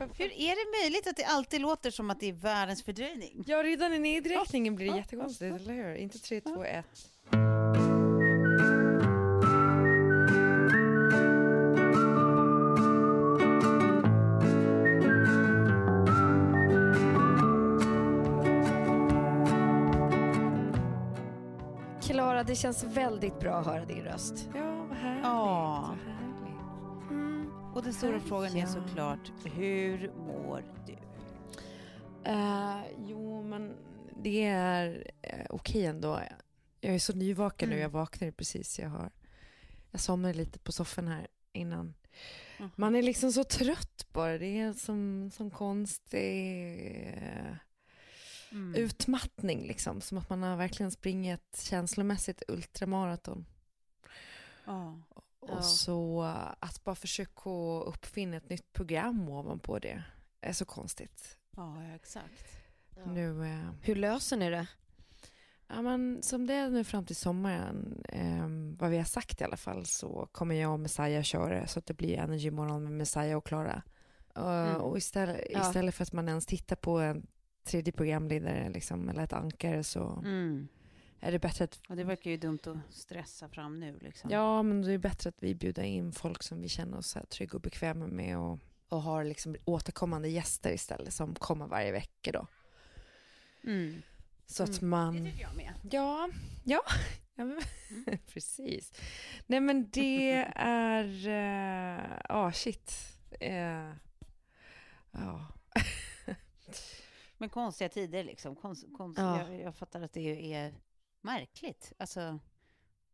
Hur är det möjligt att det alltid låter som att det är världens fördröjning? Ja, redan i nedräkningen blir det jättekonstigt, eller hur? Inte 3, 2, 1. Klara, det känns väldigt bra att höra din röst. Ja, vad härligt. Ja. Mm. Och den stora frågan är såklart, hur mår du? Eh, jo, men det är uh, okej ändå. Jag är så nyvaken nu. Mm. Jag vaknade precis. Jag, har, jag somnade lite på soffan här innan. Mhm. Man är liksom så trött bara. Det är som, som konstig eh, Mm. utmattning. Liksom. Som att man har verkligen springit känslomässigt ultramaraton. Ja. Och Ja. så att bara försöka uppfinna ett nytt program ovanpå det är så konstigt. ja, ja, exakt. Nu, eh, Hur löser ni det? ja, men som det är nu fram till sommaren, eh, vad vi har sagt i alla fall, så kommer jag och Messiah köra så att det blir Energy morgon med Messiah och Klara. Och, Mm. och istället, Ja. istället för att man ens tittar på en tredje programledare liksom, eller ett ankare så Mm. Är det bättre att Och det verkar ju dumt att stressa fram nu liksom. Ja, men det är bättre att vi bjuder in folk som vi känner oss här trygga och bekväma med och, och har liksom återkommande gäster istället som kommer varje vecka då. Mm. Så att Det man... tycker jag med. Ja, ja. ja men, precis. Nej men det är... Ja, ah shit. Eh, Ja. Men konstiga tider liksom. Konst, konst, Ja. jag, jag fattar att det är märkligt. Alltså,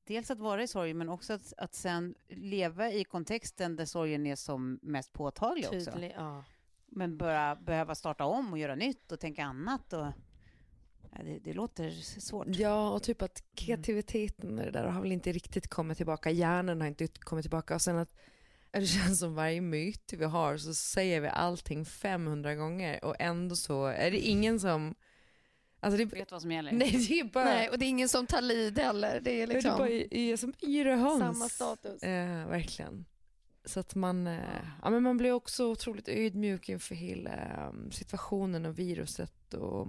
dels att vara i sorg, men också att, att sen leva i kontexten där sorgen är som mest påtaglig också. Tydlig, ja. Men bara behöva starta om och göra nytt och tänka annat. Och, ja, det, det låter svårt. Ja, och typ att kreativiteten och det där har väl inte riktigt kommit tillbaka. Hjärnan har inte kommit tillbaka. Och sen att det känns som varje myt vi har så säger vi allting 500 gånger och ändå så är det ingen som... Alltså det, Vet vad som gäller. nej, det är bara... Nej, och det är ingen som tar lid heller. Det är det är liksom som yr och höns. samma status. Eh, verkligen. Så att man, eh, ja, men man blir också otroligt ödmjuk inför hela eh, situationen och viruset och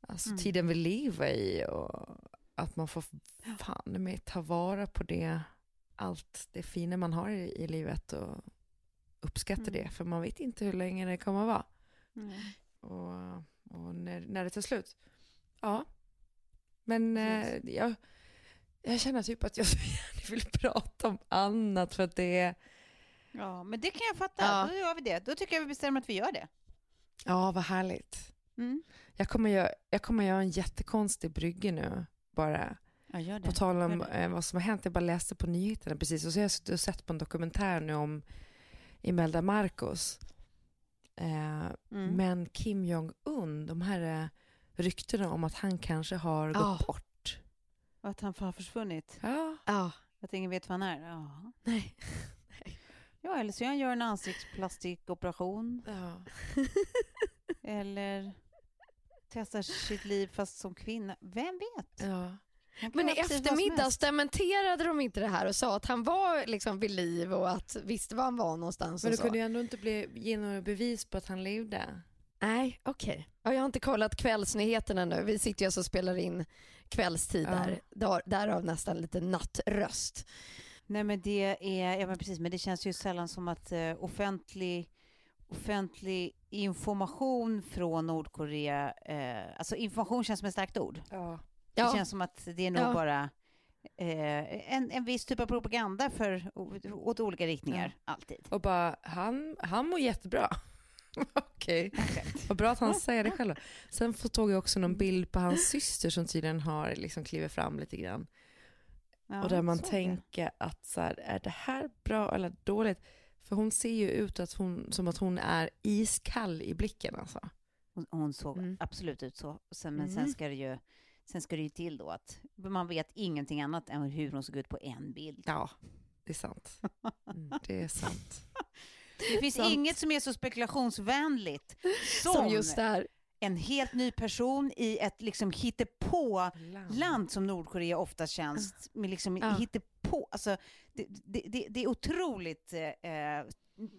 alltså, Mm. tiden vi lever i och att man får fan med ta vara på det, allt det fina man har i, i livet och uppskatta Mm. det, för man vet inte hur länge det kommer att vara Nej. och, och när, när det tar slut. Ja. Men eh, jag, jag känner typ att jag så gärna vill prata om annat för att det är, Ja, men det kan jag fatta. Ja. Då gör vi det. Då tycker jag vi bestämmer att vi gör det. ja vad härligt. Mm. Jag kommer, göra, jag kommer göra en jättekonstig brygga nu bara. Ja, gör det. På tal om eh, vad som har hänt, jag bara läste på nyheterna precis och så har jag sett på en dokumentär nu om Imelda Marcos. Eh, Mm. Men Kim Jong-Un, de här eh, ryktena om att han kanske har gått Ja. bort. Och att han har försvunnit. Ja. Ja, Att ingen vet vad han är. Ja, nej. ja eller så han gör en ansiktsplastikoperation. ja. Eller testar sitt liv fast som kvinna. Vem vet? ja. Men i som eftermiddags dementerade de inte det här och sa att han var liksom vid liv och att visste var han var någonstans. Men du kunde ju ändå inte bli, ge några bevis på att han levde. Nej, okej. Ja, jag har inte kollat kvällsnyheterna nu. Vi sitter ju och spelar in kvällstid Ja. där. Där. Därav nästan lite nattröst. Nej men det är, ja men precis, men det känns ju sällan som att eh, offentlig, offentlig information från Nordkorea, eh, alltså information känns som ett starkt ord. Ja. Det Ja, känns som att det är nog Ja. bara eh, en, en viss typ av propaganda för, åt olika riktningar, alltid. Och bara, han, han mår jättebra. Okej, vad bra att han säger det själv. Sen såg jag också någon bild på hans syster som tydligen har liksom klivit fram lite grann. Ja, och där man är det. tänker att så här, är det här bra eller dåligt? För hon ser ju ut att hon, som att hon är iskall i blicken alltså. Hon, hon såg Mm. absolut ut så. Sen, men sen Mm. ska det ju Sen ska det ju till då att man vet ingenting annat än hur hon såg ut på en bild. Ja, det är sant. Mm, det är sant. Det finns Sant. inget som är så spekulationsvänligt som, som just där. en helt ny person i ett liksom hittepå-land som Nordkorea ofta känns. Med liksom Ja. hittepå, alltså, det, det, det, det är otroligt eh,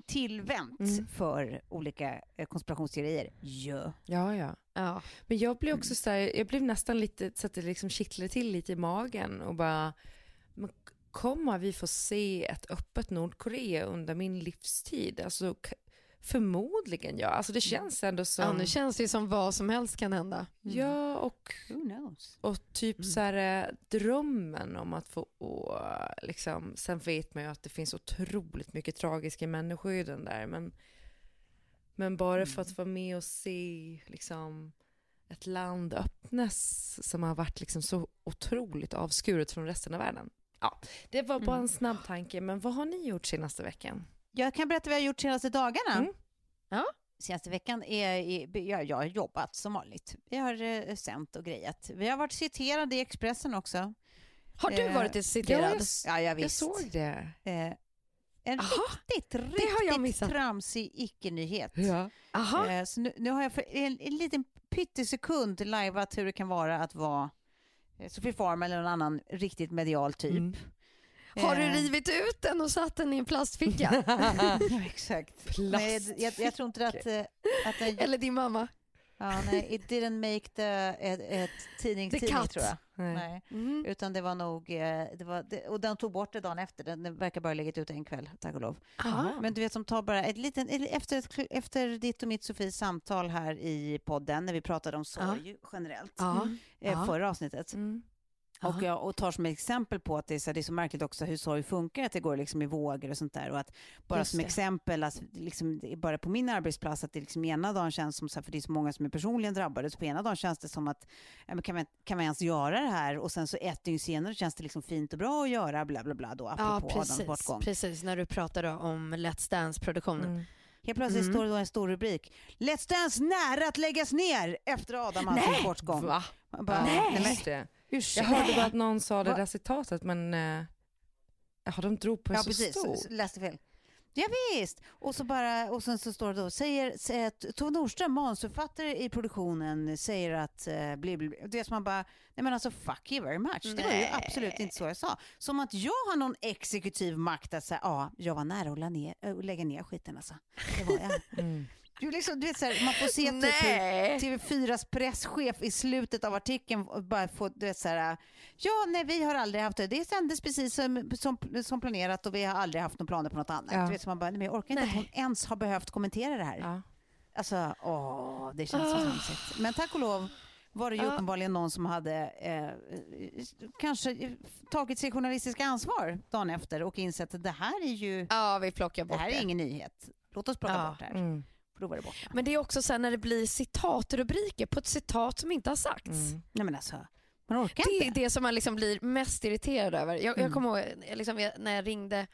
tillvänt Mm. för olika eh, konspirationsteorier. Ja. Ja, ja. Ja. Men jag blev också så här, jag blev nästan lite, så att det liksom kittlade till lite i magen och bara, men kommer vi få se ett öppet Nordkorea under min livstid? Alltså förmodligen ja, alltså det känns ändå som, ja, nu känns det ju som vad som helst kan hända. ja och, Who knows? och typ så här eh, drömmen om att få, och, liksom, sen vet man ju att det finns otroligt mycket tragiska människoöden där, men, men bara för att vara med och se liksom ett land öppnas som har varit liksom så otroligt avskuret från resten av världen. Ja, det var bara en snabb tanke, men vad har ni gjort senaste veckan? Jag kan berätta vad jag har gjort senaste dagarna. Mm. Ja. Senaste veckan är är- jag, jag har jobbat som vanligt. Vi har eh, sänt och grejat. Vi har varit citerade i Expressen också. Har du Eh, varit citerad? jag, Ja, jag jag visst. såg det. Eh, en Aha, riktigt, jag riktigt tramsig icke-nyhet. Ja. Aha. Eh, så nu, nu har jag för en, en liten pyttesekund lajvat hur det kan vara att vara eh, Sofie Farm eller någon annan riktigt medial typ. Mm. Har du Eh, rivit ut den och satt den i en plastficka? Ja, exakt. Nej, jag, jag tror inte att, eh, att den, Eller din mamma? ja, nej, it didn't make the, ett, ett tidning, The tidning tror jag. Nej. Nej. Mm. Utan det var nog, eh, det var, det, och den tog bort det dagen efter. Den, den verkar bara ha legat ute en kväll, tack och lov. Aha. Men du vet som tar bara ett liten, efter, ett, efter ditt och mitt Sofies samtal här i podden när vi pratade om sorg generellt, Ja. eh, Ja. förra avsnittet. Mm. Och, jag, och tar som exempel på att det är, så, det är så märkligt också hur sorg funkar, att det går liksom i vågor och sånt där. Och att bara Just som det. exempel, att liksom, det är bara på min arbetsplats, att det liksom ena dagen känns som, så här, för det är så många som är personligen drabbade, så på ena dagen känns det som att, ja, men kan, man, kan man ens göra det här? Och sen så ett dygn senare känns det liksom fint och bra att göra, bla bla bla, då, Ja, apropå Adams precis. bortgång. precis. När du pratade om Let's Dance-produktionen. Mm. Helt plötsligt Mm. står det då en stor rubrik, Let's Dance nära att läggas ner efter Adam Alsings bortgång. Va? Bara, Ja, nej, det. Jag ursäkta. hörde bara att någon sa det där citatet men eh, jaha, de drog på det Ja, så precis. stort. Läste fel. Ja, visst. Och, så bara, och sen så står det då, säger, säger Tove Nordström, manusförfattare i produktionen, säger att eh, bli, bli, bli. Det är som man bara, nej men alltså fuck you very much. Det var ju absolut inte så jag sa. Som att jag har någon exekutiv makt att säga, ja, jag var nära att lä ner, äh, lägga ner skiten alltså. Det var jag. Mm. Du, liksom, du vet, så här, man får se typ hur Nej! TV4s presschef i slutet av artikeln bara få, du vet så här, ja nej vi har aldrig haft det, det sändes precis som, som, som planerat och vi har aldrig haft några planer på något annat. Ja. Du vet, så man bara, nej, jag orkar inte Nej. att hon ens har behövt kommentera det här. Ja. Alltså, åh, det känns så Ah. hemskt. Men tack och lov var det ju Ja. uppenbarligen någon som hade eh, kanske tagit sig journalistiska ansvar dagen efter och insett att det här är ju, Ja, vi plockar det bort här är det. ingen nyhet. Låt oss plocka Ja. bort det här. Mm. Då var det borta. Men det är också så här när det blir citatrubriker på ett citat som inte har sagts. Mm. Nej men alltså, man orkar Det är inte. det som man liksom blir mest irriterad över. Jag, Mm. jag kommer ihåg liksom, när jag ringde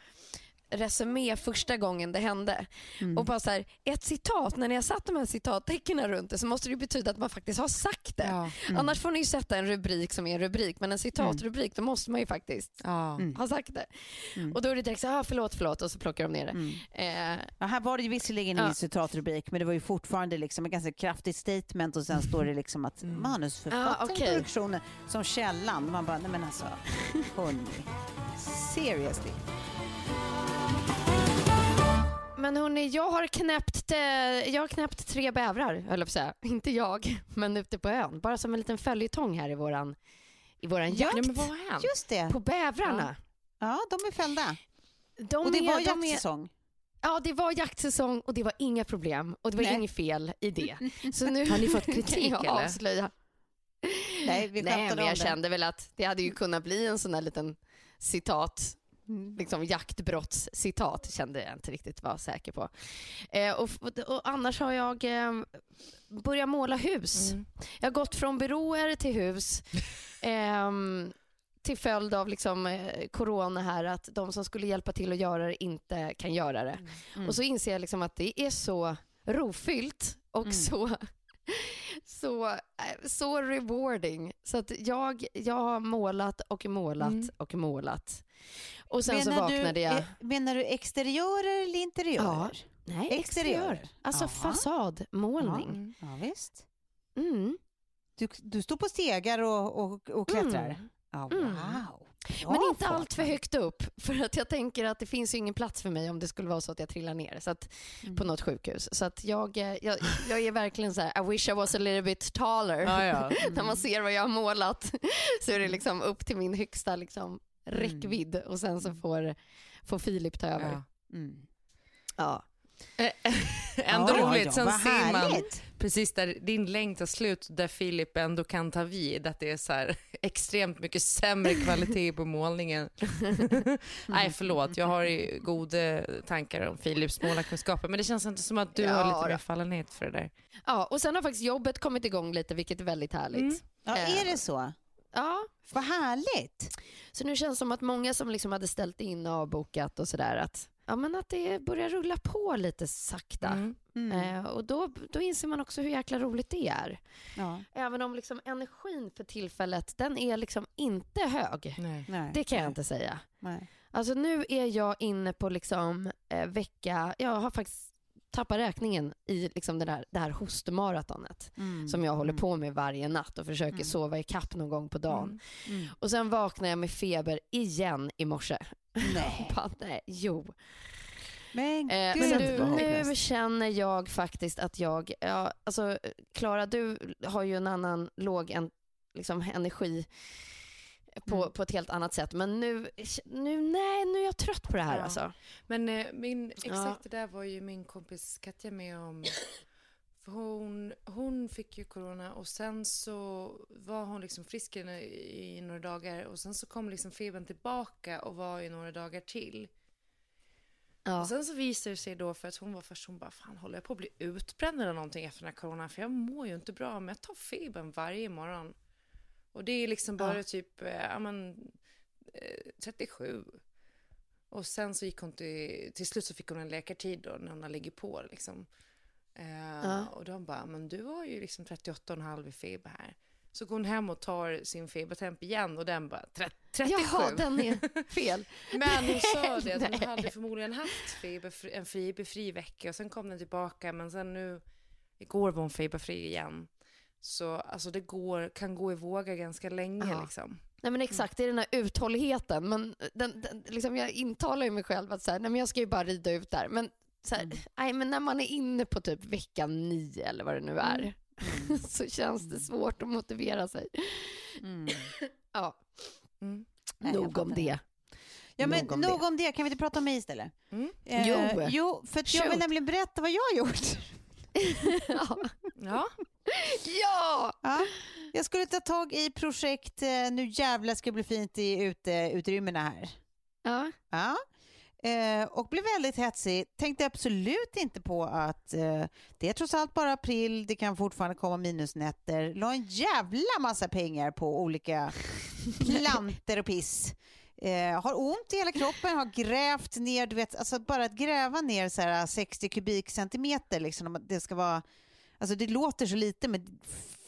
resumé första gången det hände. Mm. Och bara så här, ett citat, när ni har satt de här citattecknen runt det så måste det betyda att man faktiskt har sagt det. Ja. Annars får ni ju sätta en rubrik som är en rubrik, men en citatrubrik då måste man ju faktiskt Ja. Mm. ha sagt det. Mm. Och då är det direkt så här, ah, förlåt, förlåt och så plockar de ner det. Mm. Eh, Ja, här var det ju visserligen Ja. ingen citatrubrik, men det var ju fortfarande liksom ett ganska kraftigt statement och sen står det liksom att Mm. manusförfattaren Ah, okej. produktionen som källan. Man bara, nej men alltså, hörni, seriously. Men hörni, jag har knäppt, eh, jag har knäppt tre bävrar, höll jag på säga. Inte jag, men ute på ön. Bara som en liten följetong här i våran, i våran Ja, jakt Nej, men vad har hänt? Just det, på bävrarna. ja de är fällda. De och det är, var de är, jaktsäsong. Ja, det var jaktsäsong och det var inga problem och det var Nej. inget fel i det. Så nu Har ni fått kritik, kan jag avslöja. Nej, vi Nej, men om jag det. kände väl att det hade ju kunnat bli en sån här liten citat liksom jaktbrottscitat kände jag inte riktigt var säker på. Eh, och, och annars har jag eh, börjat måla hus. Mm. Jag har gått från byråer till hus. ehm, till följd av liksom, eh, corona här, att de som skulle hjälpa till att göra det inte kan göra det. Mm. Och så inser jag liksom att det är så rofyllt och Mm. så, så, eh, så rewarding. Så att jag, jag har målat och målat Mm. och målat. Och sen så menar, du, vaknade jag... eh, menar du exteriörer eller interiörer? Nej, exteriör. exteriör. Alltså Ja. fasadmålning. Mm. Ja, visst. Mm. Du, du står på stegar och, och, och klättrar? Mm. Ja, Mm. wow. Bra Men inte allt för högt upp för att jag tänker att det finns ju ingen plats för mig om det skulle vara så att jag trillar ner så att, Mm. på något sjukhus. Så att jag, eh, jag, jag är verkligen så här, I wish I was a little bit taller. Ja, ja. När man ser vad jag har målat så är det liksom upp till min högsta liksom räckvidd och sen så får, får Filip ta över. Ja. Mm. Ja. Ändå Ja, roligt. ja, Sen ser man precis där din längd tar slut, där Filip ändå kan ta vid, att det är så här extremt mycket sämre kvalitet på målningen. Nej, förlåt, jag har ju goda tankar om Filips målarkunskaper, men det känns inte som att du Ja, har lite mer fallenhet för det där. ja, och sen har faktiskt jobbet kommit igång lite vilket är väldigt härligt. Mm. Ja, Eh. är det så? Ja, Vad härligt. Så nu känns det som att många som liksom hade ställt in och avbokat och sådär att, ja, men att det börjar rulla på lite sakta. Mm. Mm. Eh, och då, då inser man också hur jäkla roligt det är. Ja. Även om liksom energin för tillfället, den är liksom inte hög. Nej. Nej. Det kan jag inte säga. Nej. Alltså nu är jag inne på liksom eh, vecka, jag har faktiskt tappat räkningen i liksom det, där, det här hostmaratonet Mm. som jag håller Mm. på med varje natt och försöker Mm. sova i kapp någon gång på dagen. Mm. Mm. Och sen vaknar jag med feber igen i morse. Nej. Bara, nej, jo. Men Eh, men hopplöst. nu känner jag faktiskt att jag, ja, alltså Klara du har ju en annan låg en, liksom, energi på, Mm. på ett helt annat sätt. Men nu, nu, nej, nu är jag trött på det här Ja. alltså. Men eh, min, exakt det där var ju min kompis Katja med om. För hon, hon fick ju corona och sen så var hon liksom frisk i, i några dagar och sen så kom liksom febern tillbaka och var i några dagar till. Ja. Och sen så visade det sig då för att hon var först, hon bara, fan håller jag på att bli utbränd eller någonting efter den här coronan? För jag mår ju inte bra, men jag tar febern varje morgon. Och det är liksom bara Ja. typ, eh, ja men, eh, 37. Och sen så gick hon till, till slut så fick hon en läkartid då när hon har ligger på liksom. Eh, Ja. Och de bara, men du har ju liksom 38,5 i feber här. Så går hon hem och tar sin febertemp igen och den bara, "Tre- 37. Jaha, den är fel. Men hon sa det att hon hade förmodligen haft feberfri, en feberfri vecka och sen kom den tillbaka men sen nu, igår var hon feberfri igen. Så alltså det går, kan gå i vågor ganska länge Ja. liksom. Nej men exakt, det är den här uthålligheten. Men den, den, liksom jag intalar ju mig själv att så här, nej, men jag ska ju bara rida ut där. Men, så här, nej, men när man är inne på typ vecka nio eller vad det nu är så känns det svårt att motivera sig. Mm. Ja, Mm. Nej, nog om det. Ja, men Nog om nog det. om det. Kan vi inte prata om mig istället? Mm. Eh, Jo. jo, för att jag vill nämligen berätta vad jag har gjort. ja. Ja, ja! Ja. Jag skulle ta tag i projekt eh, Nu jävlar ska det bli fint i ute, utrymmena här. ja. Ja. Eh, och blev väldigt hetsig. Tänkte absolut inte på att eh, det är trots allt bara april, det kan fortfarande komma minusnätter. La en jävla massa pengar på olika planter och piss. Eh, har ont i hela kroppen, har grävt ner, du vet, alltså bara att gräva ner så här 60 kubikcentimeter, liksom, om det ska vara, alltså det låter så lite men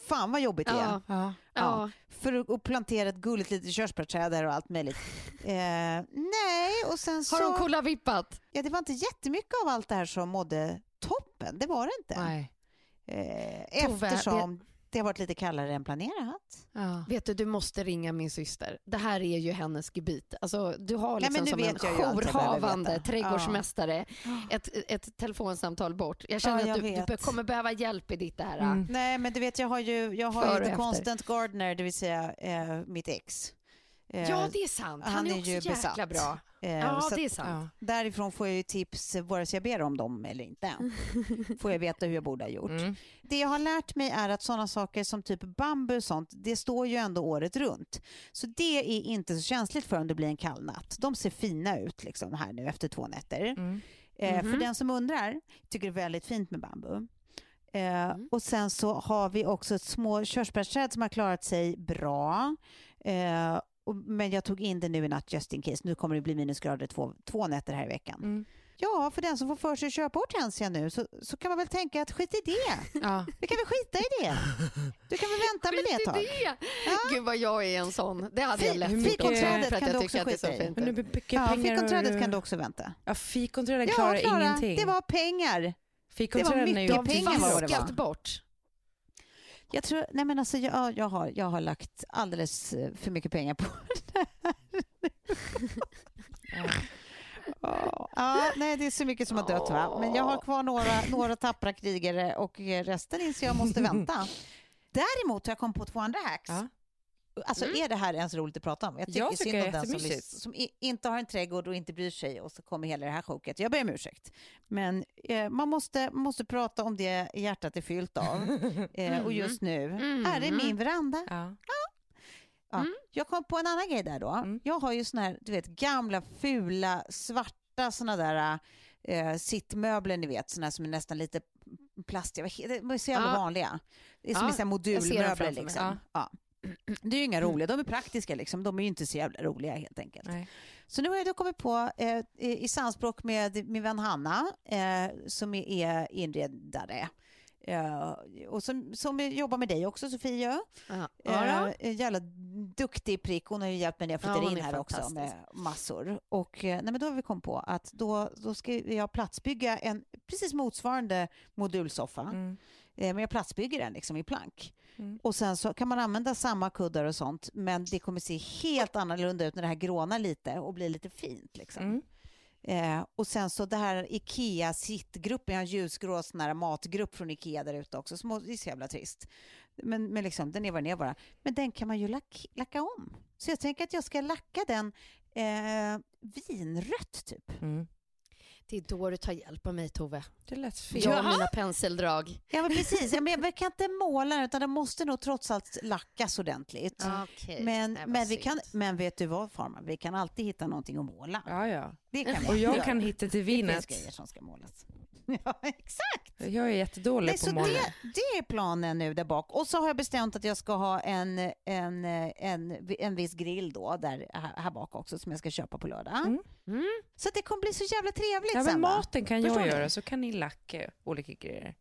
fan vad jobbigt det är. Ja. Ja. Ja. För att- plantera ett gulligt litet körsbärsträd där och allt möjligt. Eh, nej, och sen så... Har de kolla vippat? Ja, det var inte jättemycket av allt det här som mådde toppen, det var det inte. Nej. Eh, Tove, eftersom det har varit lite kallare än planerat. Ja. Vet du, du måste ringa min syster. Det här är ju hennes gebit. Alltså, du har Nej, liksom nu som en jourhavande trädgårdsmästare ett, ett telefonsamtal bort. Jag känner Ja, jag att du, du kommer behöva hjälp i ditt det här. Mm. Nej, men du vet, jag har ju, jag har ju the efter. constant gardener, det vill säga eh, mitt ex. Eh, Ja, det är sant. Han, han är är också ju jäkla besatt. bra. eh, Ja, så det är sant. Därifrån får jag ju tips eh, vare sig jag ber om dem eller inte. får jag veta hur jag borde ha gjort. Mm. Det jag har lärt mig är att sådana saker som typ bambu och sånt, det står ju ändå året runt. Så det är inte så känsligt för om det blir en kall natt. De ser fina ut liksom här nu efter två nätter. Mm. Eh, Mhm. För den som undrar, tycker det är väldigt fint med bambu. Eh, Mm. Och sen så har vi också ett små körsbärsträd som har klarat sig bra. Eh, och, men jag tog in det nu i natt just in case. Nu kommer det bli minusgrader två, två nätter här i veckan. Mm. Ja, för den som får för sig att köpa hortensia nu så, så kan man väl tänka att skit i det. Ja. Vi kan väl skita i det. Du kan väl vänta med det ett Skit i tag. det! Gud vad jag är en sån. Det hade jag lätt gjort också, fikonträdet kan du också det skita i. Ja, fikonträdet du? kan du också vänta. Ja, fikonträden Ja, klarar Klara, ingenting. det var pengar. Fikonträden är ju mycket pengar var det va? Vaskat bort. Jag tror, nej men alltså jag, jag, har, jag har lagt alldeles eh, för mycket pengar på det här. Ja, nej det är så mycket som har dött va. Men jag har kvar några, några tappra krigare och resten inser jag måste vänta. Däremot har jag kommit på två andra hacks. Ja. Alltså är det här ens roligt att prata om? Jag tycker, Jag tycker synd om den som, som i, inte har en trädgård och inte bryr sig och så kommer hela det här choket. Jag ber om ursäkt. Men eh, man, måste, måste prata om det hjärtat är fyllt av. Eh, och just nu är det min veranda. Ja. Ja. Jag kom på en annan grej där då. Mm. Jag har ju såna här, du vet, gamla fula svarta såna där eh, sittmöbler, ni vet, såna som är nästan lite plastiga. De är så jävla Ja. vanliga. Det är som Ja, modulmöbler liksom. Ja. Det är ju inga roliga, de är praktiska liksom. De är ju inte så jävla roliga helt enkelt. Nej. Så nu har jag då kommit på eh, i samspråk med min vän Hanna eh, som är inredare. Eh, och som, som jobbar med dig också Sofia. Ja. Ja, Eh, jävla duktig prick. Hon har ju hjälpt mig när jag Ja, flyttar hon in är här också med massor. Och eh, nej, men då har vi kommit på att då, då ska jag platsbygga en precis motsvarande modulsoffa. Mm. Eh, men jag platsbygger den liksom i plank. Mm. Och sen så kan man använda samma kuddar och sånt men det kommer se helt annorlunda ut när det här grånar lite och blir lite fint. Liksom. Mm. Eh, och sen så det här Ikea sittgruppen, jag har en ljusgrå sån här matgrupp från Ikea där ute också, som är så jävla trist. Men, men liksom, den är vad den är bara. Men den kan man ju lack, lacka om. Så jag tänker att jag ska lacka den eh, vinrött typ. Mm. Det är då du tar hjälp av mig Tove. Det lät fint. Jag och mina penseldrag. Ja men precis, ja, men jag kan inte måla utan den måste nog trots allt lackas ordentligt. Okej. Men, Nej, men, vi kan, men vet du vad Farman, vi kan alltid hitta någonting att måla. Ja, ja. Det kan vi Och jag kan hitta till Det finns vinet. grejer som ska målas. Ja, exakt. Jag är jättedålig Nej, på så måla. det, det är planen nu där bak. Och så har jag bestämt att jag ska ha en, en, en, en viss grill då, där, här, bak också, som jag ska köpa på lördag. Mm. Mm. Så det kommer bli så jävla trevligt Ja, men sen va? maten kan Förstår jag ni? göra så kan ni lacka olika grejer.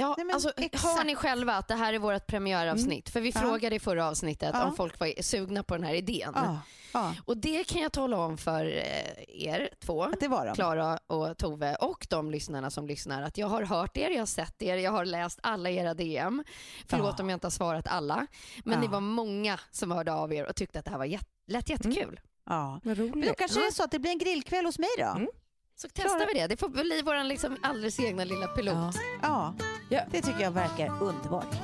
Ja, Nej, men alltså, hör ni själva att det här är vårt premiäravsnitt? För vi Ja. frågade i förra avsnittet Ja. om folk var sugna på den här idén. Ja, ja, Och det kan jag tala om för eh, er två, att det var de. Klara och Tove och de lyssnarna som lyssnar att jag har hört er, jag har sett er, jag har läst alla era DM. Förlåt Ja. om jag inte har svarat alla. Men Ja. det var många som hörde av er och tyckte att det här var jät- lät jättekul. Ja. Vad Men då roligt. kanske det är så att det blir en grillkväll hos mig då? Mm. Så testar vi det. Det får bli vår liksom alldeles egna lilla pilot. Ja. Ja, det tycker jag verkar underbart.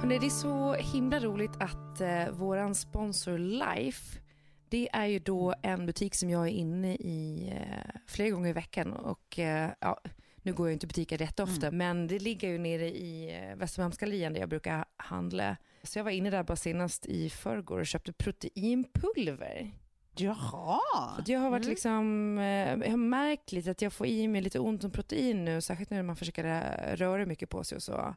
Hörrni, det är så himla roligt att eh, våran sponsor Life, det är ju då en butik som jag är inne i eh, flera gånger i veckan och eh, ja, nu går jag inte i butiker rätt ofta, men det ligger ju nere i eh, Västermalmsgallerian där jag brukar handla. Så jag var inne där bara senast i förrgår och köpte proteinpulver. Jaha. För jag har varit liksom, eh, jag har märkt lite att jag får i mig lite ont om protein nu, särskilt när man försöker röra mycket på sig och så.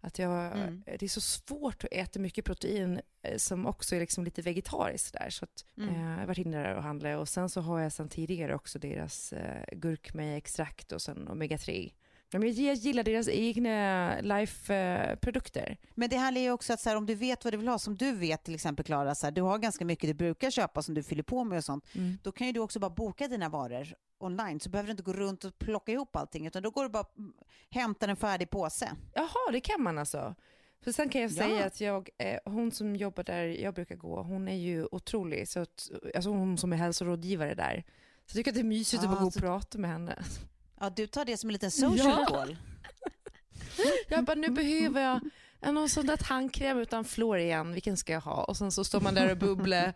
Att jag, Mm. Det är så svårt att äta mycket protein eh, som också är liksom lite vegetariskt där. Så att, Mm. eh, jag har varit inne där och handlat och sen så har jag sedan tidigare också deras eh, gurkmeja-extrakt och sen omega-3. Ja, Jag gillar deras egna Life-produkter. Men det handlar ju också att så här, om du vet vad du vill ha, som du vet till exempel Klara, så här, du har ganska mycket du brukar köpa som du fyller på med och sånt, Mm. då kan ju du också bara boka dina varor online, så behöver du inte gå runt och plocka ihop allting, utan då går du bara hämtar en färdig påse. Jaha, det kan man alltså. För sen kan jag Ja. säga att jag, eh, hon som jobbar där jag brukar gå, hon är ju otrolig. Så att, alltså hon som är hälsorådgivare där. Så jag tycker att det är mysigt att Ah, bara gå och så- prata med henne. Ja, du tar det som en liten social Ja. call. Jag bara, nu behöver jag en någon sån där tandkräm utan fluor igen, vilken ska jag ha? Och sen så står man där och bubblar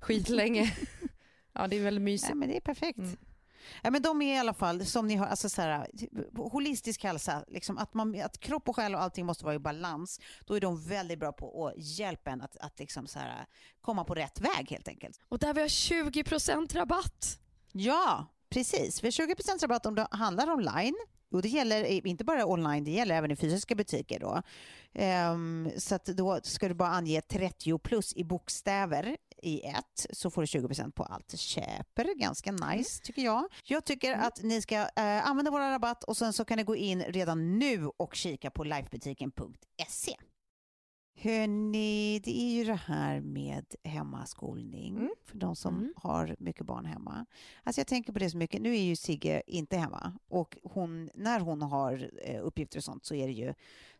skitlänge. Ja, det är väldigt mysigt. Ja, men det är perfekt. Mm. Ja, men de är i alla fall, som ni har, alltså så här, holistisk hälsa, liksom att, man, att kropp och själ och allting måste vara i balans. Då är de väldigt bra på att hjälpa en att, att liksom så här, komma på rätt väg helt enkelt. Och där vi har 20% rabatt. Ja, precis. För 20% rabatt om du handlar online. Och det gäller inte bara online, det gäller även i fysiska butiker. Då. Ehm, så att då ska du bara ange 30 plus i bokstäver i ett så får du 20% på allt köper. Ganska nice tycker jag. Jag tycker att ni ska eh, använda våra rabatt och sen så kan ni gå in redan nu och kika på lifebutiken.se. Hörni, det är ju det här med hemmaskolning Mm. för de som Mm. har mycket barn hemma. Alltså jag tänker på det så mycket. Nu är ju Sigge inte hemma och hon, när hon har eh, uppgifter och sånt så är det ju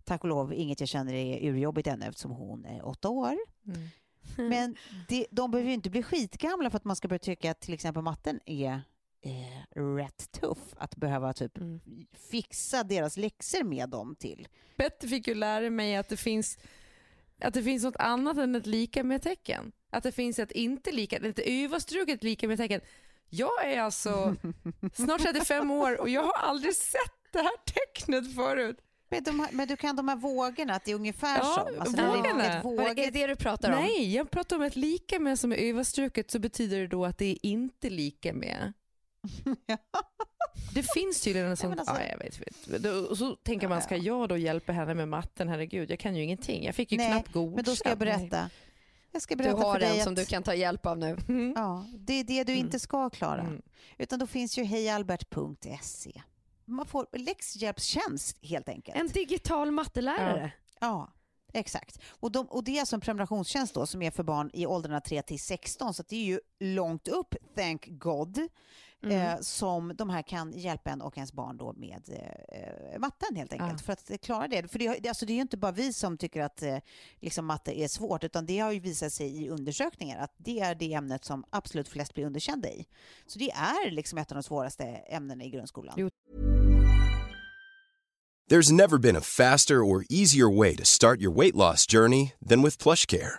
tack och lov inget jag känner är urjobbigt ännu eftersom hon är åtta år. Mm. Men det, de behöver ju inte bli skitgamla för att man ska börja tycka att till exempel matten är eh, rätt tuff att behöva typ Mm. fixa deras läxor med dem till. Petter fick ju lära mig att det finns att det finns något annat än ett lika med tecken. Att det finns ett inte lika, ett överstruket lika med tecken. Jag är alltså snart 35 år och jag har aldrig sett det här tecknet förut. Men, de men du kan de här vågorna, att det är ungefär Ja, så? Alltså, det vågorna. ett Vad är vågigt- det du pratar om? Nej, jag pratar om ett lika med som är överstruket så betyder det då att det är inte lika med. Det finns tydligen en sån... alltså- ja, jag vet, vet. Då- Och så tänker man, ska jag då hjälpa henne med matten? Herregud, jag kan ju ingenting. Jag fick ju Nej, knappt godkänt. Men då ska jag berätta. Jag ska Du berätta har för dig en att, som du kan ta hjälp av nu. Mm. Ja, det är det du Mm. inte ska klara. Mm. Utan då finns ju hejalbert.se. Man får läxhjälpstjänst helt enkelt. En digital mattelärare. Ja, exakt. Och, de, och det är alltså en prenumerationstjänst då som är för barn i åldrarna 3 till 16 så det är ju långt upp, thank God, Mm. eh, som de här kan hjälpa en och ens barn då med eh, matten helt enkelt Ja. för att eh, klara det. För det, alltså det är ju inte bara vi som tycker att eh, liksom matte är svårt utan det har ju visat sig i undersökningar att det är det ämnet som absolut flest blir underkända i. Så det är liksom ett av de svåraste ämnena i grundskolan. Jo. There's never been a faster or easier way to start your weight loss journey than with PlushCare.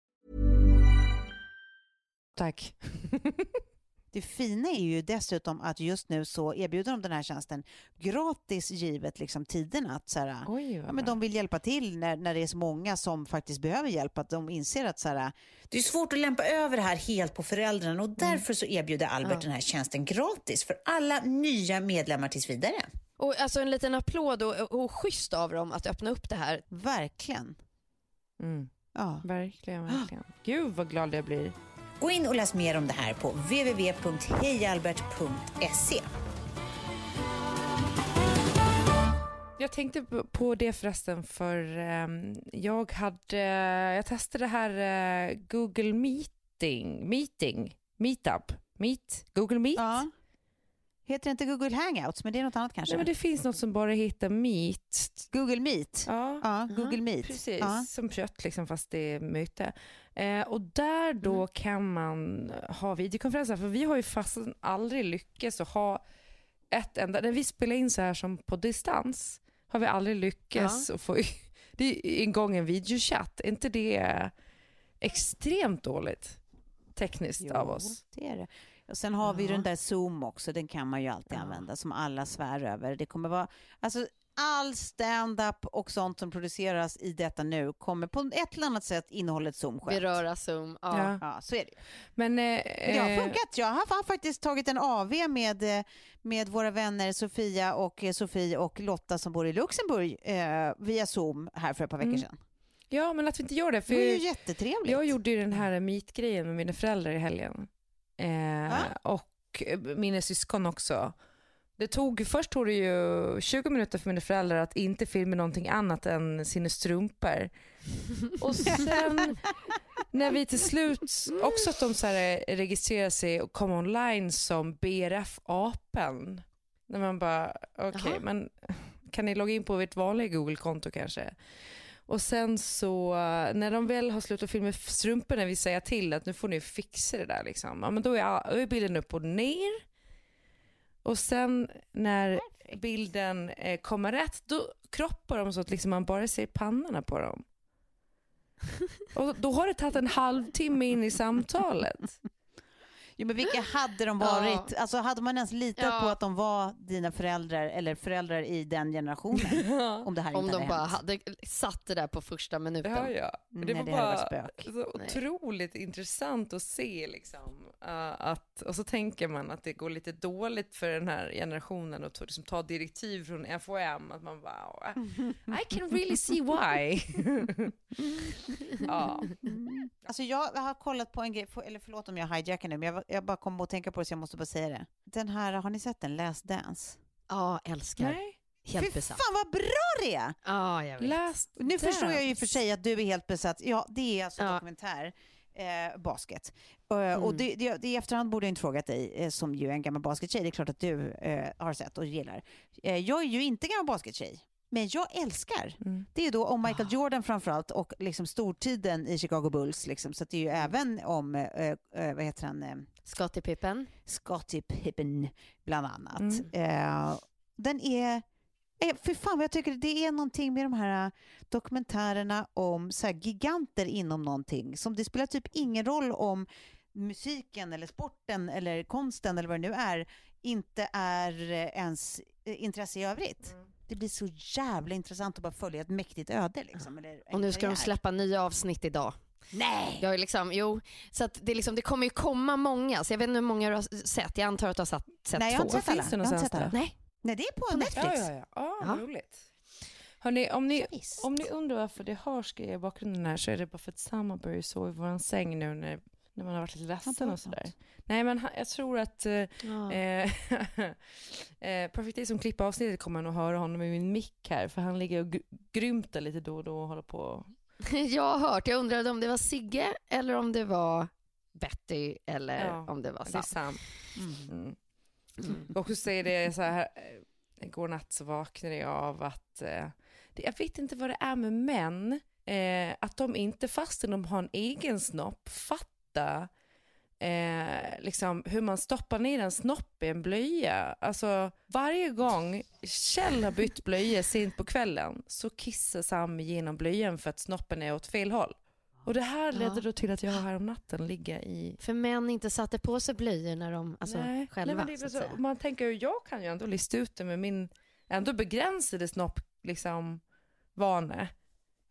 Tack. Det fina är ju dessutom att just nu så erbjuder de den här tjänsten gratis givet liksom tiderna. Att så här, Oj, ja, men de vill hjälpa till när, när det är så många som faktiskt behöver hjälp. Att de inser att så här, det är svårt att lämpa över det här helt på föräldrarna och därför så erbjuder Albert den här tjänsten gratis för alla nya medlemmar tills vidare. Och alltså en liten applåd och, och schysst av dem att öppna upp det här. Verkligen. Mm. Ja. Verkligen, verkligen. Gud vad glad jag blir. Gå in och läs mer om det här på www.hejalbert.se. Jag tänkte på- det förresten för ehm, jag hade, jag testade det här eh, Google Meeting, Meeting, Meetup, Meet, Google Meet. Ja. Heter det inte Google Hangouts, men det är något annat kanske? Nej, men det finns något som bara heter Meet. Google Meet. Ja, Ja, Google Meet. precis. Ja. Som kött liksom fast det är möte. Eh, och där då Mm. kan man ha videokonferenser. För vi har ju fast aldrig lyckats att ha ett enda, när vi spelar in så här som på distans har vi aldrig lyckats att få, det är en gång en videochatt, är inte det extremt dåligt tekniskt av oss? det är det. Och sen har vi Ja. den där Zoom också, den kan man ju alltid Ja. använda som alla svär över. Det kommer vara, alltså all stand-up och sånt som produceras i detta nu kommer på ett eller annat sätt innehålla ett Zoom-skämt. Beröra Zoom. Ja. Ja. Ja, så är det. Men, eh, Men det har eh, funkat. Jag har har faktiskt tagit en AV med, eh, med våra vänner Sofia och eh, Sofie och Lotta som bor i Luxemburg eh, via Zoom här för ett par veckor Mm. sedan. Ja, men att vi inte gör det. Det För var ju jättetrevligt. Jag gjorde ju den här meet-grejen med mina föräldrar i helgen. Eh, och mina syskon också. Det tog, först tog det ju 20 minuter för mina föräldrar att inte filma någonting annat än sina strumpor. Och sen när vi till slut, också att de så här registrerar sig och kom online som BRF-apen. När man bara, okej, Jaha. men kan ni logga in på ert vanliga Google-konto kanske? Och sen så när de väl har slutat filma strumporna vi säger till att nu får ni fixa det där liksom. Ja, men då är, då är bilden upp och ner. Och sen när bilden eh, kommer rätt då kroppar de så att liksom man bara ser pannorna på dem. Och då har det tagit en halvtimme in i samtalet. Jo, men vilka hade de varit? Alltså, hade man ens litat Ja. på att de var dina föräldrar eller föräldrar i den generationen? om det här Om inte de hade bara hänt. hade satt det där på första minuten. Ja, ja. Men Det Nej, var det bara varit så Nej. otroligt intressant att se. Liksom, uh, att, och så tänker man att det går lite dåligt för den här generationen att ta- liksom, ta direktiv från FOM. Att man bara, I can really see why. ja. Alltså jag har kollat på en grej, eller förlåt om jag hijackar nu, men jag, jag bara kom att tänka på det så jag måste bara säga det. Den här, har ni sett den? Last Dance? Ja, älskar. Nej. Helt Fy besatt. fan vad bra det är! Ja, jag vet. Last Nu förstår jag ju Dance. för sig att du är helt besatt. Ja, det är alltså Ja. dokumentär. Eh, basket. Eh, Mm. Och det, det, det, i efterhand borde jag inte frågat dig, eh, som ju är en gammal baskettjej. Det är klart att du eh, har sett och gillar. Eh, jag är ju inte gammal baskettjej. Men jag älskar. Mm. Det är då om Michael Jordan framförallt och liksom stortiden i Chicago Bulls. Liksom. Så att det är ju även om, eh, eh, vad heter han, eh, Scottie Pippen. Scottie Pippen bland annat. Mm. Eh, den är, eh, för fan vad jag tycker det är någonting med de här eh, dokumentärerna om så här, giganter inom någonting. Som det spelar typ ingen roll om musiken eller sporten eller konsten eller vad det nu är inte är eh, ens eh, intresse i övrigt. Mm. Det blir så jävla intressant att bara följa ett mäktigt öde. Liksom, eller en Och nu ska de släppa nya avsnitt idag. Nej! Jag är liksom, jo, så att det, är liksom, det kommer ju komma många, så jag vet inte hur många du har sett. Jag antar att du har satt, sett Nej, jag har två. inte sett alla. finns det Jag har inte sett alla. Nej. Nej, det är på Netflix. Ja, ja, ja. Ah, Ja. roligt. Hörrni, om ni, om ni undrar varför det hörs grejer i bakgrunden här så är det bara för att Samma börjar sova i vår säng nu när, när man har varit lite ledsen och sådär. Nej men han- jag tror att eh, Ja. eh, eh, Perfect Day som klipper avsnittet kommer nog höra honom i min mick här för han ligger och gr- grymtar lite då och då och håller på. Jag har hört, jag undrade om det var Sigge eller om det var Betty eller Ja, om det var Det är Sam. Sam. Mm. Mm. Ska också säga det så här, eh, igår natt så vaknade jag av att, eh, det, jag vet inte vad det är med män, eh, att de inte fastän de har en egen snopp fatta eh, liksom hur man stoppar ner en snopp i en blöja. Alltså varje gång Kjell har bytt blöja sent på kvällen så kissar Sam genom blöjan för att snoppen är åt fel håll. Och det här ledde Ja. då till att jag här om natten ligga i... För män inte satte på sig blöjor när de, alltså Nej, själva nej, så så, man tänker ju, jag kan ju ändå lista ut det med min ändå begränsade snopp, liksom, vane.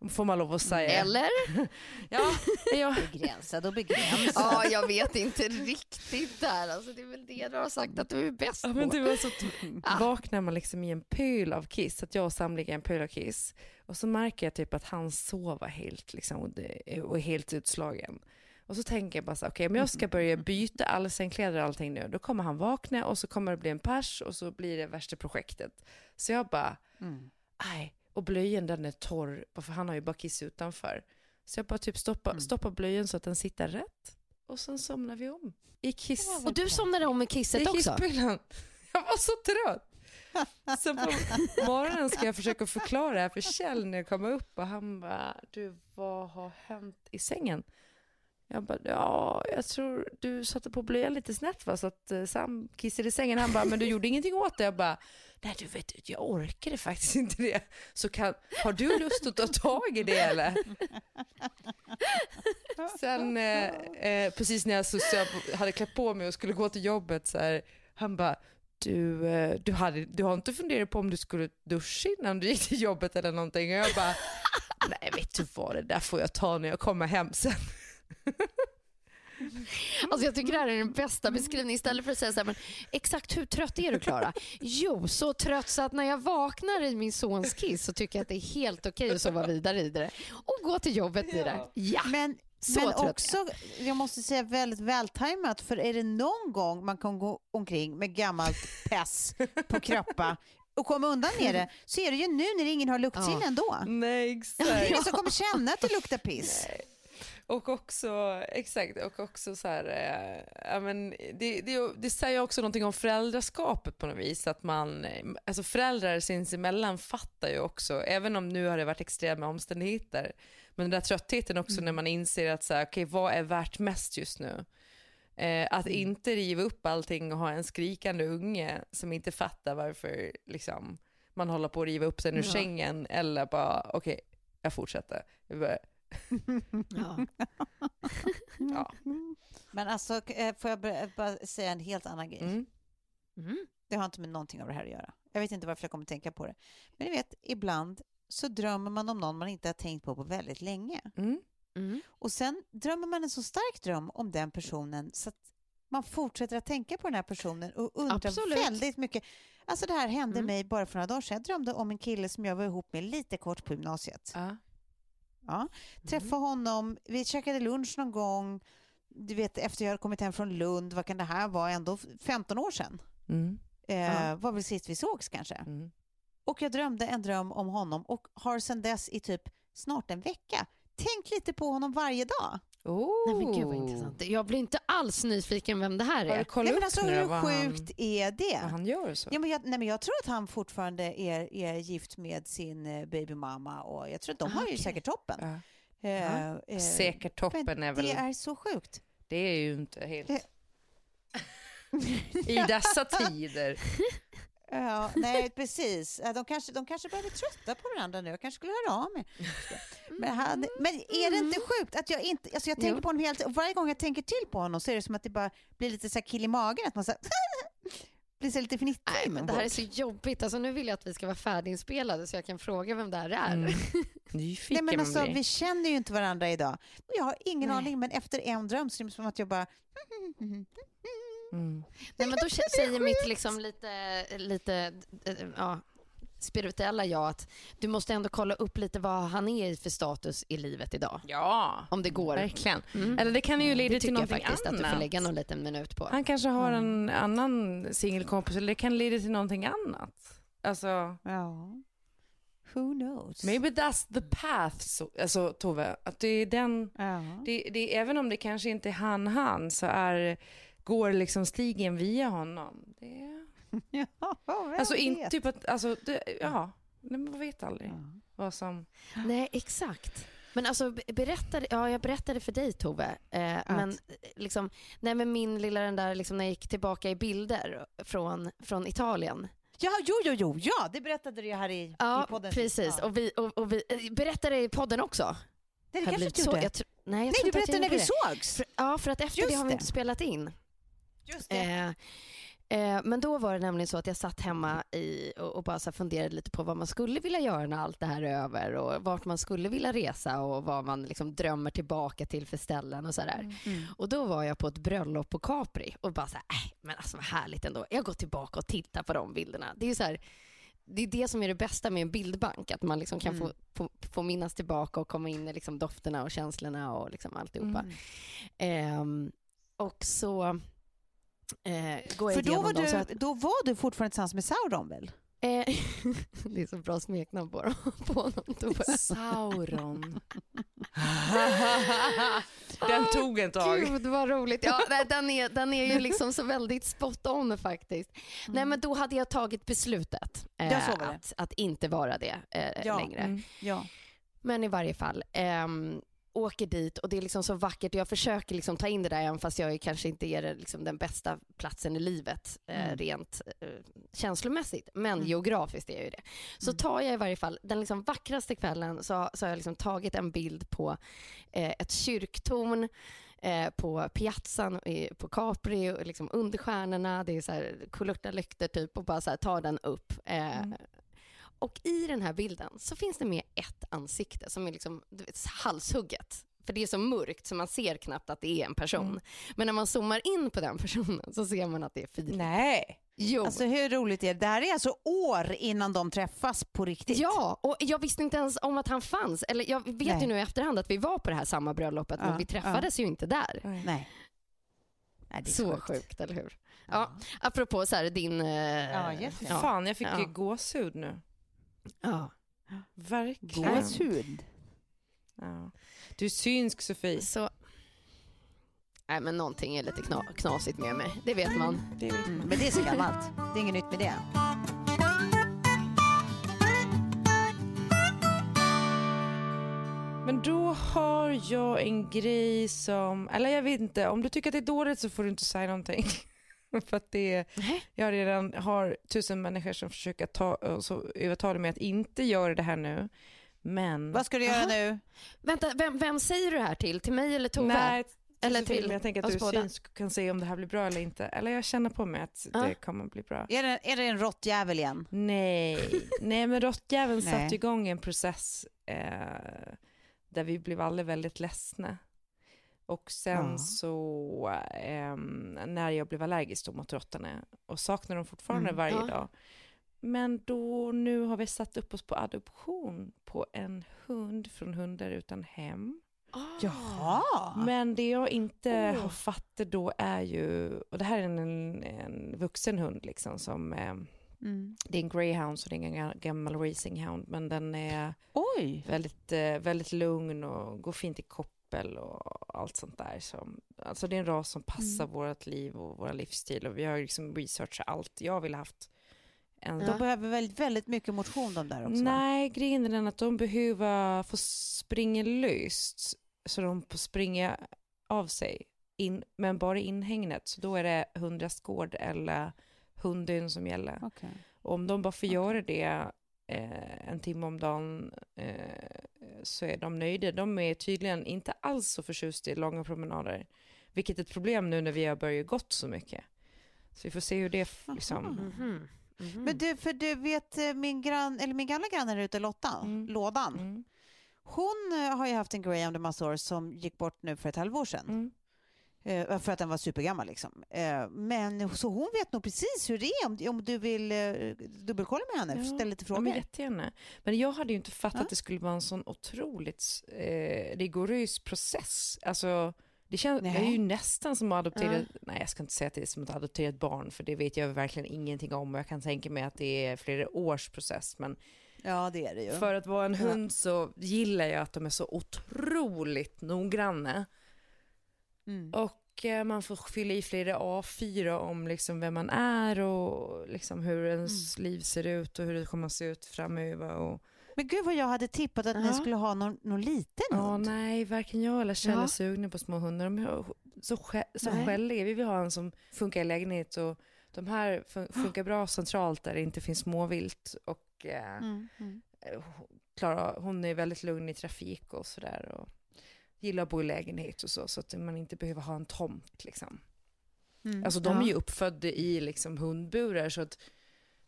Får man lov att säga. Eller? Ja, jag, Begränsad och begränsad. Ja, jag vet inte riktigt där. Alltså, det är väl det du har sagt att du är bäst Ja, på. men det var så t- vaknar man liksom i en pöl av kiss, att jag och Sam ligger i en pöl av kiss. Och så märker jag typ att han sover helt liksom, och, det, och är helt utslagen. Och så tänker jag bara så okej om jag ska börja byta alla sängkläder och allting nu, då kommer han vakna och så kommer det bli en pers och så blir det värsta projektet. Så jag bara, Mm. Och blöjan den är torr, för han har ju bara kiss utanför. Så jag bara typ stoppar, Mm. stoppar blöjan så att den sitter rätt. Och sen somnar vi om. I kiss. Och du somnade om med kisset I också? kisspyllan. Jag var så trött. Så på morgonen ska jag försöka förklara det här för Kjell när jag kommer upp och han bara, du vad har hänt i sängen? Jag bara, ja, jag tror du satte på blöjan lite snett va, så att eh, Sam kissade i sängen. Han bara, men du gjorde ingenting åt det. Jag bara, nej du vet, jag orkade faktiskt inte det. Så kan, har du lust att ta tag i det eller? Sen, eh, eh, precis när jag, så, så jag hade klätt på mig och skulle gå till jobbet så här, han bara, du, eh, du, hade, du har inte funderat på om du skulle duscha innan du gick till jobbet eller någonting? Och jag bara, nej vet du vad, det där får jag ta när jag kommer hem sen. Alltså jag tycker det här är den bästa beskrivningen. Istället för att säga så här, men exakt hur trött är du Klara? Jo, så trött så att när jag vaknar i min sons kiss så tycker jag att det är helt okej att sova vidare i det och gå till jobbet i det. Ja, Men, Så men trött också, jag måste säga väldigt vältajmat, för är det någon gång man kan gå omkring med gammalt pess på kroppa och komma undan med det, så är det ju nu när ingen har luktsinne Ja. ändå. Nej Det är exakt. ingen som kommer känna att det luktar piss. Och också, exakt, och också så här, eh, ja, men det, det, det säger också någonting om föräldraskapet på något vis. Att man, alltså föräldrar sinsemellan fattar ju också, även om nu har det varit extrema omständigheter, men den där tröttheten också när man inser att så här, okay, vad är värt mest just nu? Eh, att inte riva upp allting och ha en skrikande unge som inte fattar varför liksom, man håller på att riva upp sig ur Ja. sängen eller bara okej, jag fortsätter. Jag bara, ja. Ja. Men alltså, eh, får jag bara- bara säga en helt annan grej? Mm. Mm. Det har inte med någonting av det här att göra. Jag vet inte varför jag kommer tänka på det. Men ni vet, ibland så drömmer man om någon man inte har tänkt på på väldigt länge. Mm. Mm. Och sen drömmer man en så stark dröm om den personen så att man fortsätter att tänka på den här personen och undrar Absolut. väldigt mycket. Alltså det här hände Mm. mig bara för några dagar sedan. Jag drömde om en kille som jag var ihop med lite kort på gymnasiet. Ja. Ja. Träffade honom, vi käkade lunch någon gång, du vet efter jag hade kommit hem från Lund, vad kan det här vara, ändå 15 år sedan. Mm. Eh. Var väl sist vi sågs kanske. Mm. Och jag drömde en dröm om honom och har sedan dess i typ snart en vecka tänkt lite på honom varje dag. Oh. Nej men gud vad intressant. Jag blir inte alls nyfiken vem det här är. Nej, men alltså hur vad han, sjukt är det? han gör så? Ja, men jag, nej, men jag tror att han fortfarande är, är gift med sin eh, babymamma och jag tror att de Ah, har ju okej. säkert toppen. Ja. Eh, eh, Säkert toppen men är väl, Det är så sjukt. det är ju inte helt... I dessa tider. Ja, nej, precis. De kanske, de kanske börjar bli trötta på varandra nu. Jag kanske skulle höra av mig. Men, han, men är det inte sjukt att jag inte... Alltså jag tänker Jo. på honom helt... och Varje gång jag tänker till på honom så är det som att det bara blir lite så här kill i magen. Att man så här, blir så lite fnittrig. Nej, men det här är så jobbigt. Alltså, nu vill jag att vi ska vara färdiginspelade så jag kan fråga vem det här är. Mm. Nej, men alltså, vi känner ju inte varandra idag. Jag har ingen Nej. aning, men efter en dröm så är det som att jag bara... Mm. Nej, men då säger mitt liksom lite, lite eh, ja, spirituella jag att du måste ändå kolla upp lite vad han är i för status i livet idag. Ja, Om det går. verkligen. Mm. Eller det kan ju leda det till tycker jag någonting faktiskt att du får annat. lägga någon liten minut på. Han kanske har en annan singelkompis eller det kan leda till någonting annat. Alltså, Ja. Who knows? maybe that's the path, så, alltså Tove. Att det är den, Ja. det, det, även om det kanske inte är han han så är, går liksom stigen via honom. Det, Ja, vem alltså inte vet? typ att, alltså, det, ja, man vet aldrig vad som... Nej, exakt. Men alltså be- berättade, ja, jag berättade för dig Tove, eh, men liksom, nej, men min lilla den där, liksom, när jag gick tillbaka i bilder från, från Italien. Ja, jo, jo, jo, ja, det berättade du här i, i Ja, podden. precis. Ja. Och vi, och, och vi eh, berättade det i podden också. det Har kanske du så, gjorde. jag tr- Nej, jag Nej, du inte berättade när vi det. sågs. För, ja, för att efter Just det har vi det. inte spelat in. Just Eh, eh, men då var det nämligen så att jag satt hemma i, och, och bara så funderade lite på vad man skulle vilja göra när allt det här är över och vart man skulle vilja resa och vad man liksom drömmer tillbaka till för ställen och sådär. Mm. Och då var jag på ett bröllop på Capri och bara så här, äh, men alltså vad härligt ändå. Jag går tillbaka och tittar på de bilderna. Det är så här, det är det som är det bästa med en bildbank, att man liksom kan Mm. få, få, få minnas tillbaka och komma in i liksom dofterna och känslorna och liksom alltihopa. Mm. Ehm, och så eh, går jag För då var, dem. Du, att, då var du fortfarande tillsammans med Sauron väl? eh, det är så bra smeknamn på, dem, på honom. Tobias. Sauron. Den tog ett tag. Gud vad roligt. Ja, nej, den, är, den är ju liksom så väldigt spot on faktiskt. Nej men då hade jag tagit beslutet eh, att, att inte vara det eh, Ja. längre. Mm. Ja. Men i varje fall, ehm, åker dit och det är liksom så vackert. Jag försöker liksom ta in det där även fast jag kanske inte är liksom den bästa platsen i livet eh, Mm. rent eh, känslomässigt. Men Mm. geografiskt är jag ju det. Så Mm. tar jag i varje fall den liksom vackraste kvällen så, så har jag liksom tagit en bild på eh, ett kyrktorn eh, på piazzan i, på Capri och liksom under stjärnorna. Det är så här kulörta lyktor typ och bara så här, tar den upp. Mm. Och i den här bilden så finns det med ett ansikte som är liksom du vet, halshugget. För det är så mörkt så man ser knappt att det är en person. Mm. Men när man zoomar in på den personen så ser man att det är Filip. Nej. Jo. Alltså hur roligt är det? Det här är alltså år innan de träffas på riktigt. Ja, och jag visste inte ens om att han fanns. Eller jag vet Nej. ju nu i efterhand att vi var på det här samma bröllopet Ja, men vi träffades ju inte där. Nej. Nej det är Så sjukt. sjukt. eller hur? Ja, apropå så här, din... eh, Ja, ja. Fan, jag fick Ja. ju gåshud nu. Ja. Verkligen. Gåshud. Ja. Du är synsk Sofie. Så... Nej men någonting är lite kna knasigt med mig, det vet man. Det är Mm, men det är så gammalt. Det är inget nytt med det. Men då har jag en grej som, eller jag vet inte, om du tycker att det är dåligt så får du inte säga någonting. För att det, jag redan har tusen människor som försöker ta, så övertala mig att inte göra det här nu. Men... Vad ska du göra Aha. nu? Vänta, vem, vem säger du det här till? Till mig eller Tove? Nej, Eller till men jag tänker att du båda? synsk kan se om det här blir bra eller inte. Eller jag känner på mig att Ja. det kommer att bli bra. Är det, är det en råttjävel igen? Nej, nej men råttjäveln satte igång en process eh, där vi blev alla väldigt ledsna. Och sen Ja. så ehm, när jag blev allergisk då mot råttorna och saknar dem fortfarande Mm. varje Ja. dag. Men då nu har vi satt upp oss på adoption på en hund från Hundar utan hem. Ah. Jaha. Men det jag inte Åh. har fattat då är ju, och det här är en, en vuxen hund liksom som ehm, Mm. det är en greyhound så det är ingen ga- gammal racinghound men den är Oj. väldigt, eh, väldigt lugn och går fint i koppel och allt sånt där. Så, alltså det är en ras som passar Mm. vårt liv och vår livsstil och vi har liksom researchat allt jag vill haft. En De behöver väldigt, väldigt mycket motion de där också. Nej, grejen är den att de behöver få springa löst så de får springa av sig, in, men bara i inhägnet. Så då är det hundrastgård eller hundön som gäller. Okej. Och om de bara får göra det eh, en timme om dagen eh, så är de nöjda. De är tydligen inte alls så förtjusta i långa promenader, vilket är ett problem nu när vi har börjat gått så mycket. Så vi får se hur det liksom... Aha. Mhm. Mhm. Men du, för du vet eh, min, grann, eller min gamla granne där ute, Lotta, Mm. Lådan. Mm. Hon eh, har ju haft en greyhound i massa år som gick bort nu för ett halvår sedan. Eh, för att den var supergammal liksom. Eh, men så hon vet nog precis hur det är om, om du vill eh, dubbelkolla med henne, Ja, ställa lite Ja, frågor. men jättegärna. Men jag hade ju inte fattat Ja. att det skulle vara en sån otroligt eh, rigorös process. Alltså, det, känns, det är ju nästan som att adoptera, nej jag ska inte säga att det är som att adoptera ett barn, för det vet jag verkligen ingenting om. Jag kan tänka mig att det är flera års process. Men Ja, det är det ju. för att vara en Ja. hund så gillar jag att de är så otroligt noggranna. Mm. Och eh, man får fylla i flera A4 om liksom vem man är och liksom hur ens Mm. liv ser ut och hur det kommer att se ut framöver. Och, Men gud vad jag hade tippat att ni Ja. skulle ha någon, någon liten Ja, hund. nej, varken jag eller Kjell är Ja. sugna på små hundar. De är så, skä- så skälliga. Vi vill ha en som funkar i lägenhet och de här fun- funkar bra centralt där det inte finns småvilt. Och eh, Mm. Mm. Klara, hon är väldigt lugn i trafik och sådär. Och, gillar att bo i lägenhet och så, så att man inte behöver ha en tomt liksom. Mm. Alltså de är Ja. ju uppfödda i liksom hundburar så att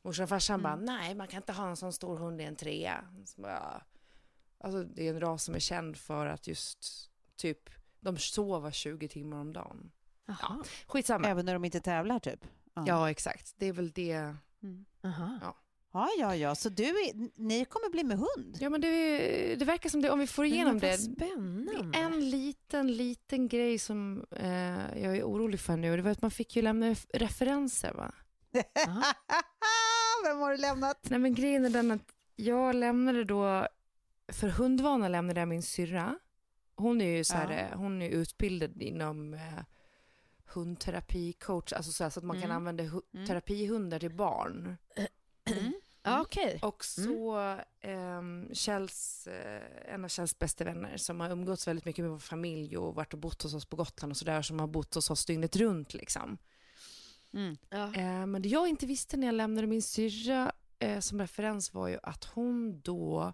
morsan och farsan Mm. bara, nej man kan inte ha en sån stor hund i en trea. Så bara, alltså det är en ras som är känd för att just typ, de sover 20 timmar om dagen. Jaha. Skitsamma. Även när de inte tävlar typ? Ja exakt, det är väl det. Aha. Ja, ja, ja. Så du är, ni kommer bli med hund? Ja men det, det verkar som det, om vi får igenom det. Spännande. Det är En liten, liten grej som eh, jag är orolig för nu. Det var att man fick ju lämna ref- referenser va? Vem har du lämnat? Nej men grejen är den att jag lämnade då, för hundvana lämnade jag min syrra. Hon är ju så här, Ja. eh, hon är utbildad inom eh, hundterapicoach, alltså så, här, så att man kan Mm. använda hu- Mm. terapihundar till barn. Ja, Okej. Och så ehm, Kjells, eh, en av Kjells bästa vänner som har umgåtts väldigt mycket med vår familj och varit och bott hos oss på Gotland och sådär som har bott hos oss dygnet runt liksom. Ja. Eh, men det jag inte visste när jag lämnade min syrra eh, som referens var ju att hon då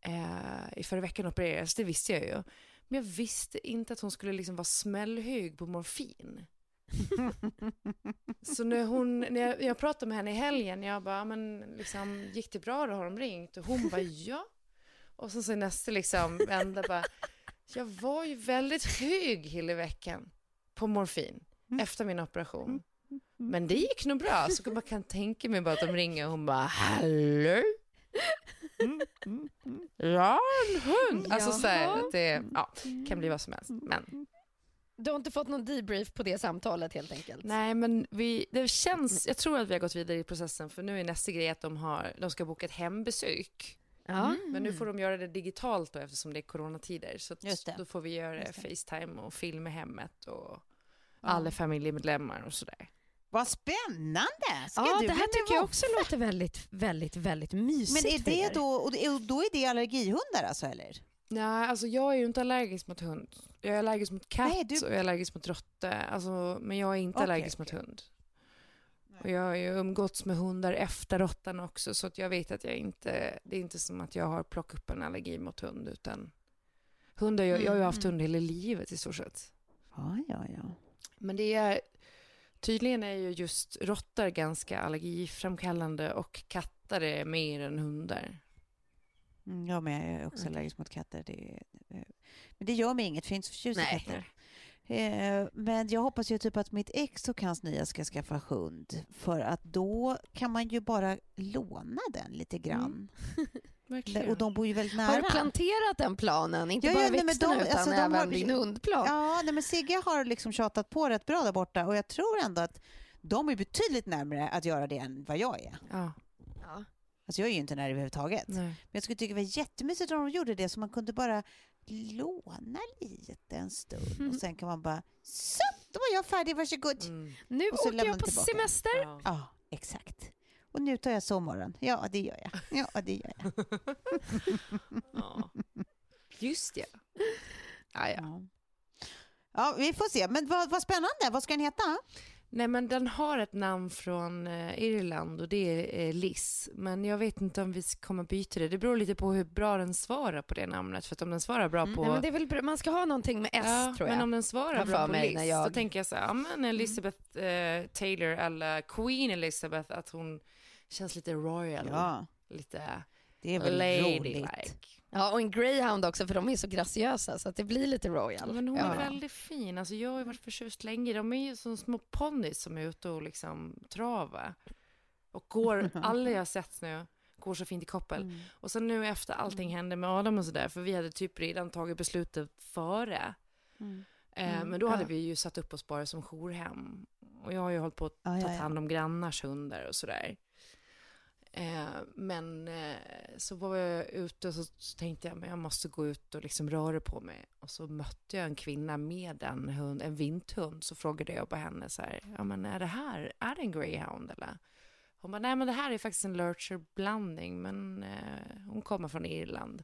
eh, i förra veckan opererades, det visste jag ju. Men jag visste inte att hon skulle liksom vara smällhög på morfin. Så när, hon, när jag, jag pratade med henne i helgen, jag bara, men liksom, gick det bra då? Har de ringt? Och hon bara, ja. Och så, så nästa liksom vända bara, jag var ju väldigt hög hela veckan på morfin efter min operation. Men det gick nog bra, så man kan tänka mig bara att de ringer och hon bara, hallå? Ja, en hund. Alltså så här, det ja, kan bli vad som helst. Men Du har inte fått någon debrief på det samtalet helt enkelt? Nej, men vi, det känns, jag tror att vi har gått vidare i processen för nu är nästa grej att de, har, de ska boka ett hembesök. Ja. Men nu får de göra det digitalt då eftersom det är coronatider. Så då får vi göra det. Facetime och film i hemmet och alla familjemedlemmar och sådär. Vad spännande! Ska Ja, du det här tycker jag också låter väldigt, väldigt, väldigt mysigt Men är det då, och då är det allergihundar alltså eller? Nej, alltså jag är ju inte allergisk mot hund. Jag är allergisk mot katt Nej, du- och jag är allergisk mot råtta. Alltså, men jag är inte Okej, allergisk mot hund. Och jag har ju umgåtts med hundar efter råttan också så att jag vet att jag inte, det är inte som att jag har plockat upp en allergi mot hund utan hundar, jag, jag har ju haft hund hela livet i stort sett. Ja, ja, ja. Men det är, tydligen är ju just råttor ganska allergiframkallande och katter är mer än hundar. Mm, Ja, men jag är också allergisk mot katter. Det, eh, men det gör mig inget, jag så förtjust i katter. Eh, Men jag hoppas ju typ att mitt ex och hans nya ska skaffa hund. För att då kan man ju bara låna den lite grann. Verkligen. Och de bor ju väldigt nära. Har du planterat den planen? Inte Ja, bara ja, växterna utan alltså, även har- din hundplan? Ja, nej, men Sigge har liksom tjatat på rätt bra där borta och jag tror ändå att de är betydligt närmare att göra det än vad jag är. Ja. Alltså jag är ju inte nära överhuvudtaget. nej. Men jag skulle tycka det var jättemysigt om de gjorde det så man kunde bara låna lite en stund och sen kan man bara så, då var jag färdig, varsågod. Mm. Nu åker jag på tillbaka. semester. Ja. Ja, exakt. Och nu tar jag sommaren. Ja, det gör jag. Ja, det gör jag. Ja. Just ja. Ja, ja. Ja. Ja, vi får se. Men vad, vad spännande. Vad ska den heta? Nej men den har ett namn från eh, Irland och det är eh, Liz. Men jag vet inte om vi kommer byta det. Det beror lite på hur bra den svarar på det namnet. För att om den svarar bra på... Nej, men det är väl, man ska ha någonting med S ja, tror jag. men om den svarar bra på när jag- då tänker jag så här, ja men Elizabeth eh, Taylor eller Queen Elizabeth, att hon känns lite royal. Ja, Lite det är väl roligt. Ja, och en greyhound också för de är så graciösa så att det blir lite royal. Men hon ja. är väldigt fin. Alltså jag har ju varit förtjust länge. De är ju som små ponnys som är ute och liksom travar. Och går, alla jag har sett nu, går så fint i koppel. Mm. Och sen nu efter allting hände med Adam och sådär, för vi hade typ redan tagit beslutet före. Mm. Eh, Mm, men då hade ja. vi ju satt upp oss bara som jourhem. Och jag har ju hållit på att ja, ta hand om grannars hundar och sådär. Eh, men eh, så var jag ute och så, tänkte jag men jag måste gå ut och liksom röra på mig. Och så mötte jag en kvinna med en, hund, en vinthund. Så frågade jag på henne så här, ja men är det här, är det en greyhound eller? Hon bara, nej men det här är faktiskt en lurcher-blandning, men eh, hon kommer från Irland.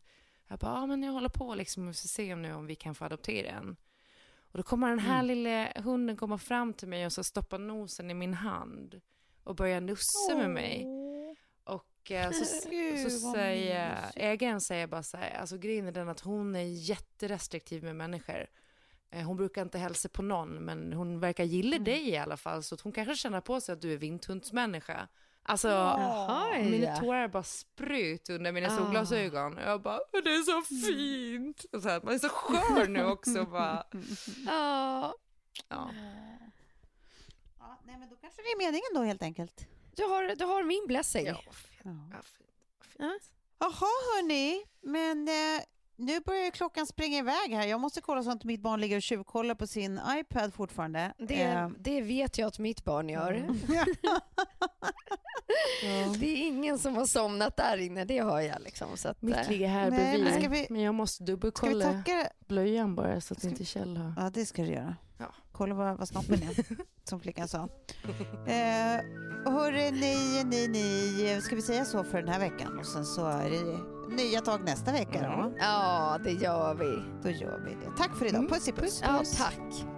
Jag bara, ja men jag håller på liksom och se om nu om vi kan få adoptera en. Och då kommer den här lilla hunden komma fram till mig och så stoppa nosen i min hand och börja nussa med mig. Och eh, så, Gud, så säger ägaren säger bara så här, alltså grejen är den att hon är jätterestriktiv med människor. Eh, Hon brukar inte hälsa på någon, men hon verkar gilla Mm. dig i alla fall, så att hon kanske känner på sig att du är vinthundsmänniska. Alltså, Jaha, mina tårar bara sprut under mina Ah. solglasögon. Och jag bara, "Åh, det är så fint! Och så här, man är så skör nu också. Bara, Ja, ja. Ja, nej, men då kanske det är meningen då helt enkelt. du, har, du har min blessing. Ja. Ja. Ja, fint. fint. Jaha hörni, men eh, nu börjar klockan springa iväg här. Jag måste kolla så att mitt barn ligger och tjuvkollar på sin iPad fortfarande. Det, Eh, det vet jag att mitt barn gör. Mm. Det är ingen som har somnat där inne, det har jag. Liksom, så att, eh, Mitt ligger här Nej, men bredvid. ska vi- Men jag måste Ska vi dubbelkolla tacka? blöjan bara så att Ska inte Kjell har... Ja, det ska du göra. Kolla vad, vad snoppen är, som flickan sa. Eh, hörru, ni, ni, ni, ska vi säga så för den här veckan? Och sen så är det nya tag nästa vecka då. Ja, det gör vi. Då gör vi det. Tack för idag. Mm. Puss i puss. Ja, tack.